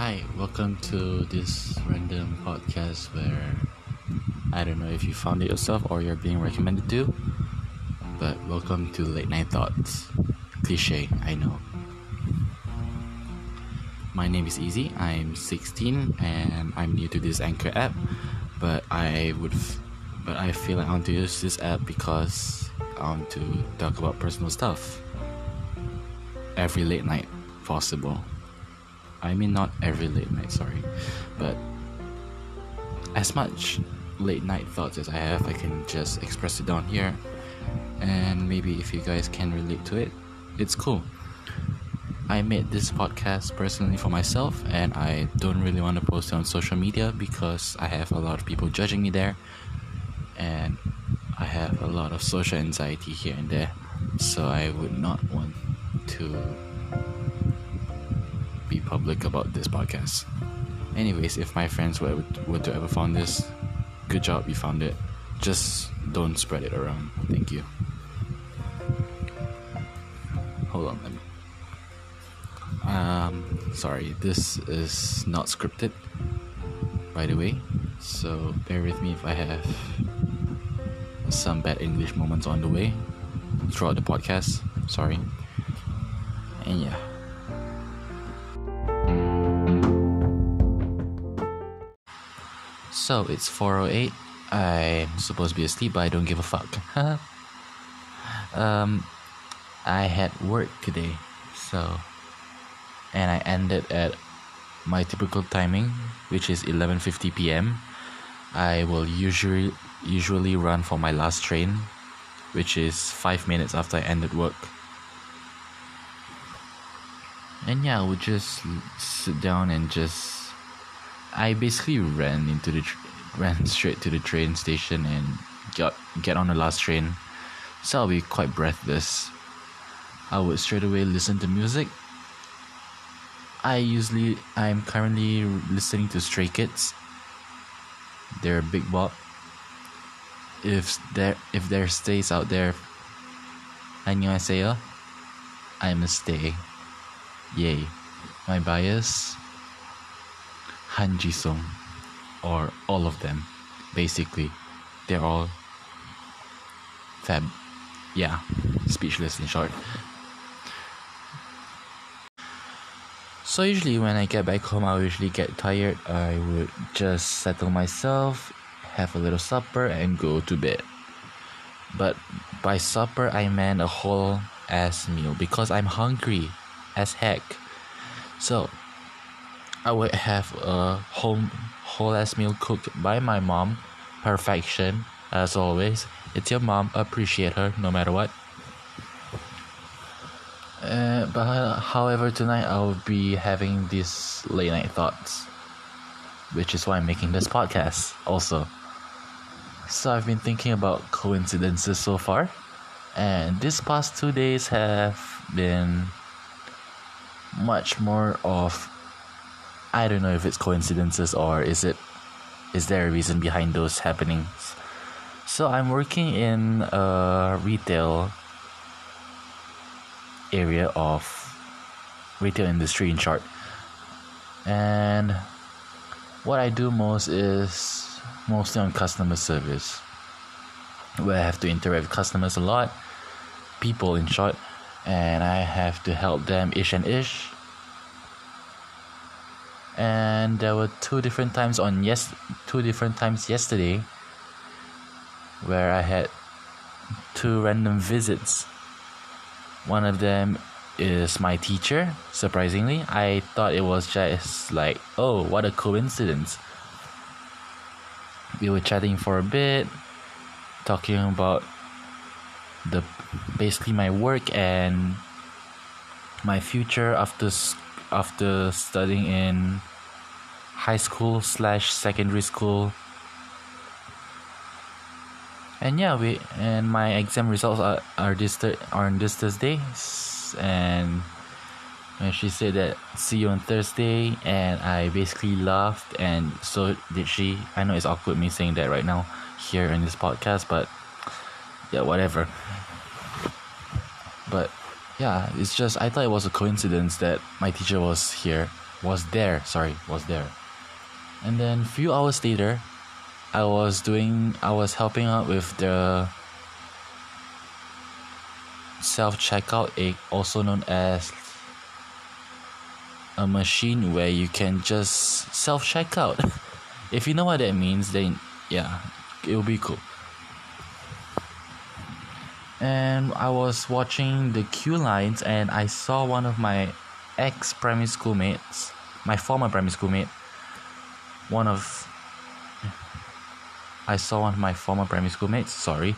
Hi, welcome to this random podcast where I don't know if you found it yourself or you're being recommended to, but welcome to Late Night Thoughts. Cliche, I know. My name is Easy, I'm 16 and I'm new to this Anchor app, but I would f- but I feel like I want to use this app because I want to talk about personal stuff every late night possible. I mean, not every late night, sorry, but as much late night thoughts as I have, I can just express it down here, and maybe if you guys can relate to it, it's cool. I made this podcast personally for myself, and I don't really want to post it on social media because I have a lot of people judging me there, and I have a lot of social anxiety here and there, so I would not want to public about this podcast. Anyways, if my friends were, were to ever found this, good job, you found it. Just don't spread it around. Thank you. Hold on, let me. Um, sorry, this is not scripted, by the way. So bear with me if I have some bad English moments on the way throughout the podcast. Sorry. And yeah. So it's 408. I'm supposed to be asleep, but I don't give a fuck. um, I had work today, so and I ended at my typical timing, which is 11:50 p.m. I will usually usually run for my last train, which is five minutes after I ended work. And yeah, I would just sit down and just. I basically ran into the tr- ran straight to the train station and got get on the last train, so I'll be quite breathless. I would straight away listen to music. I usually I'm currently listening to Stray Kids. They're big bop. If there if there stays out there, 안녕하세요. I'm a stay. Yay. My bias Han Ji Sung or all of them. Basically, they're all fab. Yeah, speechless in short. So usually when I get back home, I usually get tired. I would just settle myself, have a little supper, and go to bed. But by supper, I meant a whole ass meal because I'm hungry as heck. So I would have a whole ass meal cooked by my mom. Perfection, as always. It's your mom. Appreciate her no matter what. Uh, but however, tonight I'll be having these late night thoughts, which is why I'm making this podcast also. So I've been thinking about coincidences so far, and these past two days have been much more of I don't know if it's coincidences or is it is there a reason behind those happenings. So I'm working in a retail area of retail industry in short. And what I do most is mostly on customer service. Where I have to interact with customers a lot, people in short, and I have to help them ish and ish. And there were two different times on yes two different times yesterday where I had two random visits one of them is my teacher, surprisingly. I thought it was just like, oh, what a coincidence. We were chatting for a bit, talking about the basically my work and my future after after studying in high school slash secondary school and yeah we and my exam results are, are this th- are on this thursday and when she said that see you on thursday and i basically laughed and so did she i know it's awkward me saying that right now here in this podcast but yeah whatever but yeah it's just i thought it was a coincidence that my teacher was here was there. Sorry, was there. And then a few hours later, I was doing. I was helping out with the self checkout, also known as a machine where you can just self checkout. if you know what that means, then yeah, it'll be cool. And I was watching the queue lines, and I saw one of my ex primary school mates, my former primary school mate, one of I saw one of my former primary school mates, sorry,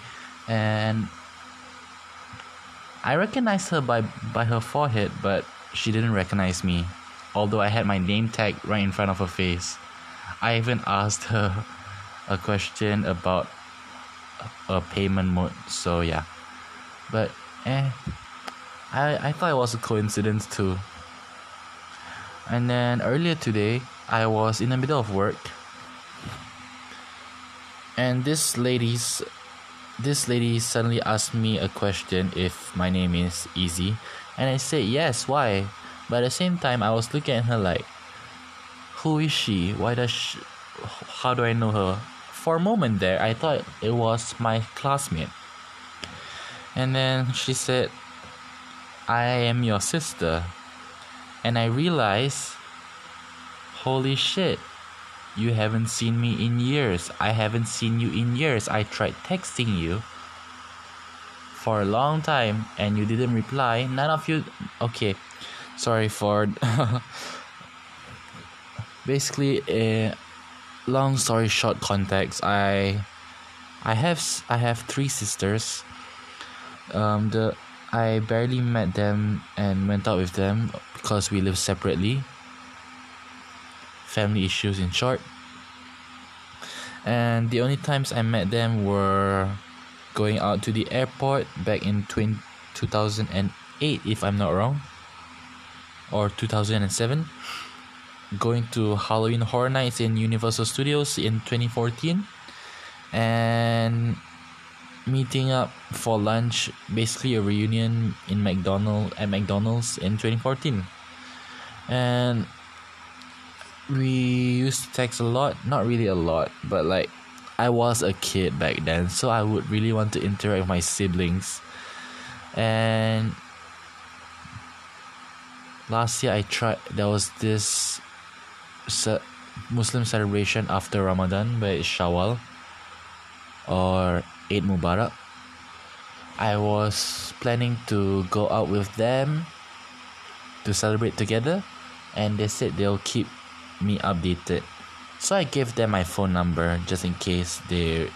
and I recognized her by by her forehead, but she didn't recognize me, although I had my name tag right in front of her face. I even asked her a question about a payment mode, so yeah. But eh, I I thought it was a coincidence too. And then earlier today, I was in the middle of work, and this lady's this lady suddenly asked me a question if my name is Easy, and I said yes. Why? But at the same time, I was looking at her like, who is she? Why does she, how do I know her? For a moment there, I thought it was my classmate. And then she said, I am your sister. And I realized, holy shit, you haven't seen me in years. I haven't seen you in years. I tried texting you for a long time and you didn't reply. None of you. Okay, sorry for. Basically, a long story short context. I, I have I have three sisters. Um, the I barely met them and went out with them because we live separately family issues in short. And the only times I met them were going out to the airport back in 20, 2008, if I'm not wrong, or 2007. Going to Halloween Horror Nights in Universal Studios in 2014. And meeting up for lunch, basically a reunion in McDonald at McDonald's in 2014. And we used to text a lot not really a lot but like i was a kid back then so i would really want to interact with my siblings. And last year i tried there was this muslim celebration after ramadan where it's shawwal or eid mubarak. I was planning to go out with them to celebrate together and they said they'll keep me updated. So I gave them my phone number just in case they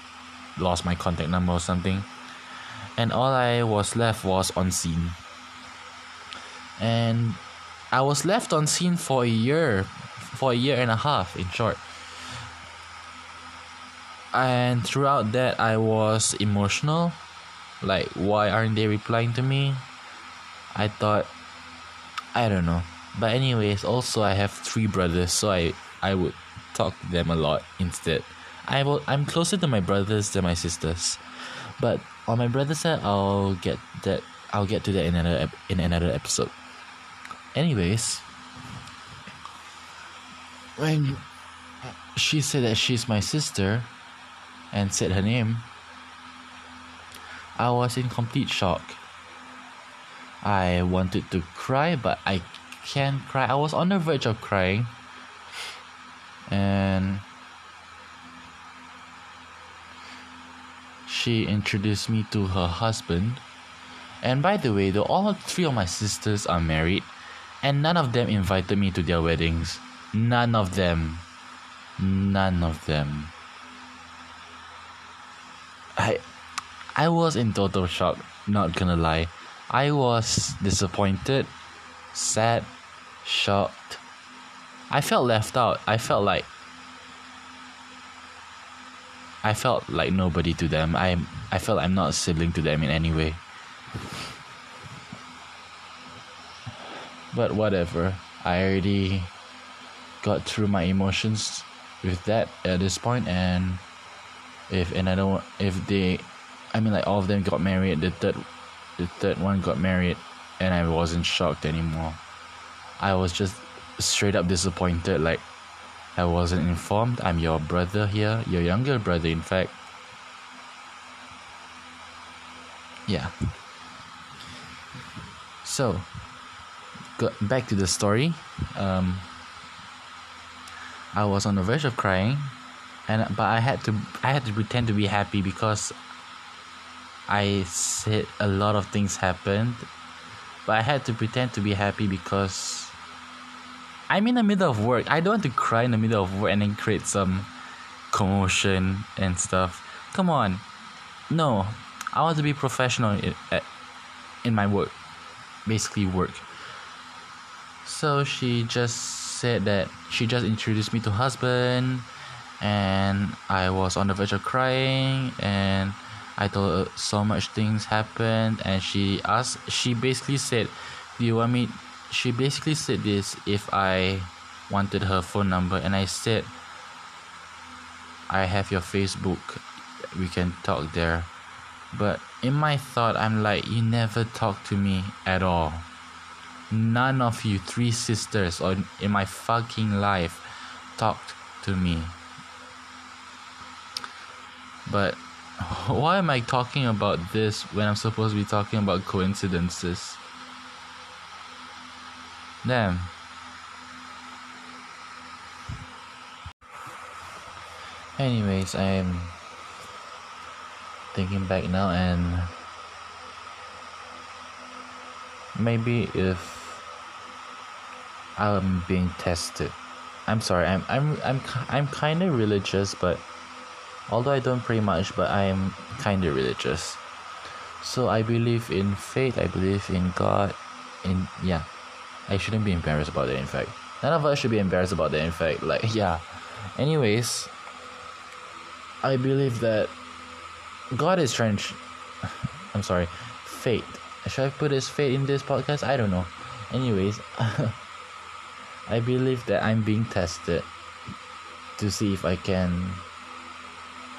lost my contact number or something. And all I was left was on seen. And I was left on seen for a year, for a year and a half, in short. And throughout that, I was emotional. Like, why aren't they replying to me? I thought, I don't know. But anyways, also I have three brothers, so I I would talk to them a lot instead. I will I'm closer to my brothers than my sisters, but on my brother's side, I'll get that I'll get to that in another in another episode. Anyways, when she said that she's my sister, and said her name, I was in complete shock. I wanted to cry, but I can't cry. I was on the verge of crying. And she introduced me to her husband. And by the way, though all three of my sisters are married, and none of them invited me to their weddings. None of them. None of them. I I was in total shock, not gonna lie. I was disappointed, sad, shocked. I felt left out. I felt like I felt like nobody to them. I I felt I'm not a sibling to them in any way. But whatever. I already got through my emotions with that at this point and if and I don't if they I mean like all of them got married, the third the third one got married and I wasn't shocked anymore. I was just straight up disappointed. Like, I wasn't informed. I'm your brother here, your younger brother, in fact. Yeah. So, go back to the story. Um, I was on the verge of crying, and but I had to I had to pretend to be happy because I said a lot of things happened, but I had to pretend to be happy because I'm in the middle of work. I don't want to cry in the middle of work and then create some commotion and stuff. Come on, no, I want to be professional in, in my work, basically work. So she just said that she just introduced me to husband, and I was on the verge of crying, and I told her so much things happened, and she asked. She basically said, "Do you want me?" She basically said this if I wanted her phone number, and I said, "I have your Facebook. We can talk there." But in my thought, I'm like, you never talk to me at all. None of you three sisters or in my fucking life talked to me. But why am I talking about this when I'm supposed to be talking about coincidences? Damn. Anyways, I'm thinking back now and maybe if I'm being tested. I'm sorry. I'm I'm I'm I'm kind of religious, but although I don't pray much, but I am kind of religious. So I believe in faith. I believe in God. In yeah, I shouldn't be embarrassed about it. In fact, none of us should be embarrassed about that. In fact, like yeah. Anyways, I believe that God is trying. To, I'm sorry, fate. Should I put his fate in this podcast? I don't know. Anyways, I believe that I'm being tested to see if I can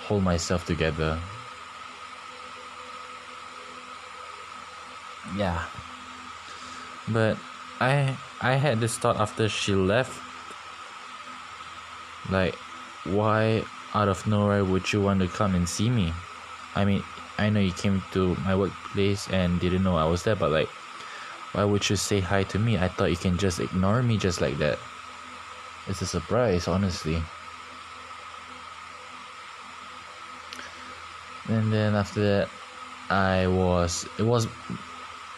hold myself together. Yeah. But I I had this thought after she left. Like, why out of nowhere would you want to come and see me? I mean, I know you came to my workplace and didn't know I was there, but like, why would you say hi to me? I thought you can just ignore me just like that. It's a surprise, honestly. And then after that, I was. It was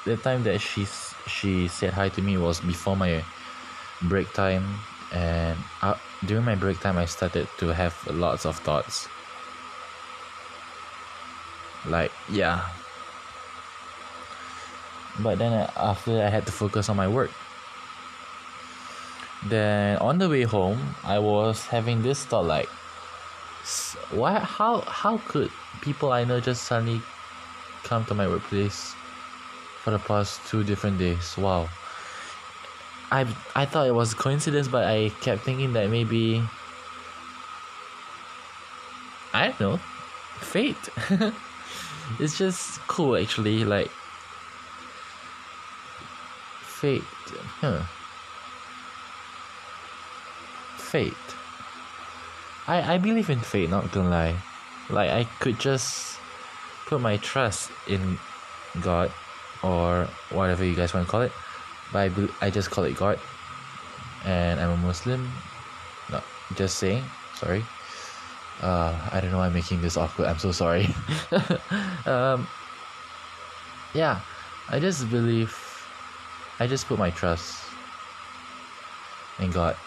the time that she she said hi to me was before my break time, and uh, during my break time, I started to have lots of thoughts. Like yeah. But then uh, after I had to focus on my work. Then on the way home I was having this thought like why how how could people I know just suddenly come to my workplace for the past two different days. Wow. I I thought it was a coincidence but I kept thinking that maybe I don't know fate. It's just cool actually like fate huh. Fate. I I believe in fate not gonna lie. Like I could just put my trust in God or whatever you guys want to call it. But I, I just call it God and I'm a Muslim. Not just saying. Sorry. Uh, I don't know why I'm making this awkward. I'm so sorry. um, yeah, I just believe, I just put my trust in God,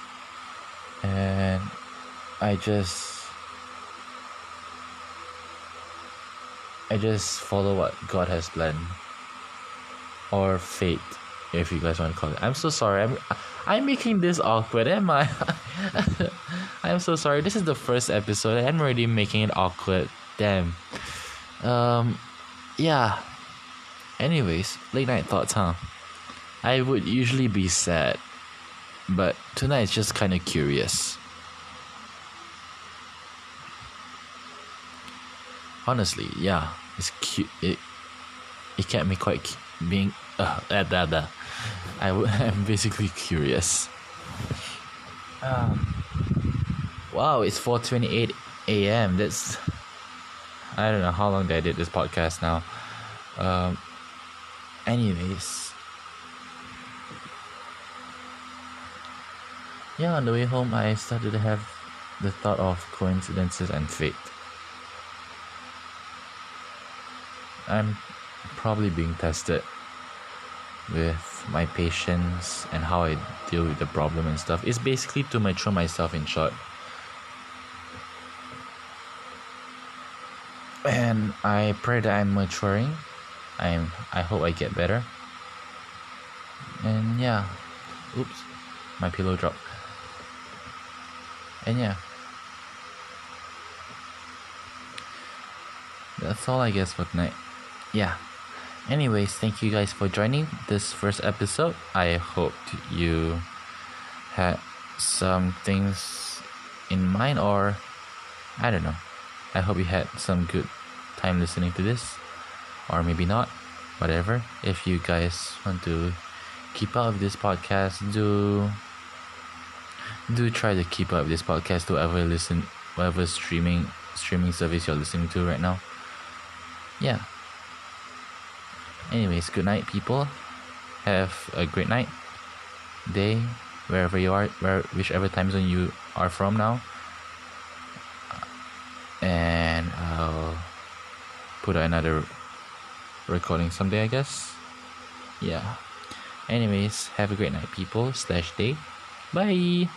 and I just, I just follow what God has planned, or fate, if you guys want to call it. I'm so sorry. I'm, I'm making this awkward, am I? I'm so sorry. This is the first episode. I'm already making it awkward. Damn. Um, yeah. Anyways, late night thoughts, huh? I would usually be sad, but tonight it's just kind of curious. Honestly, yeah, it's cute. It it kept me quite being uh, uh, uh, uh. I w- I'm basically curious. Um, wow, it's 4:28 a.m. That's I don't know how long I did this podcast now. Um, anyways, yeah, on the way home, I started to have the thought of coincidences and fate. I'm probably being tested with my patience and how I deal with the problem and stuff. It's basically to mature myself in short. And I pray that I'm maturing. I'm I hope I get better. And yeah. Oops. My pillow dropped. And yeah. That's all I guess for tonight. Yeah. Anyways, thank you guys for joining this first episode. I hope you had some things in mind, or I don't know. I hope you had some good time listening to this, or maybe not. Whatever. If you guys want to keep up with this podcast, do do try to keep up with this podcast to ever listen whatever streaming streaming service you're listening to right now. Yeah anyways good night people. Have a great night. Day wherever you are where whichever time zone you are from now. And i'll put another recording someday i guess. Yeah. Anyways have a great night people. Slash day. Bye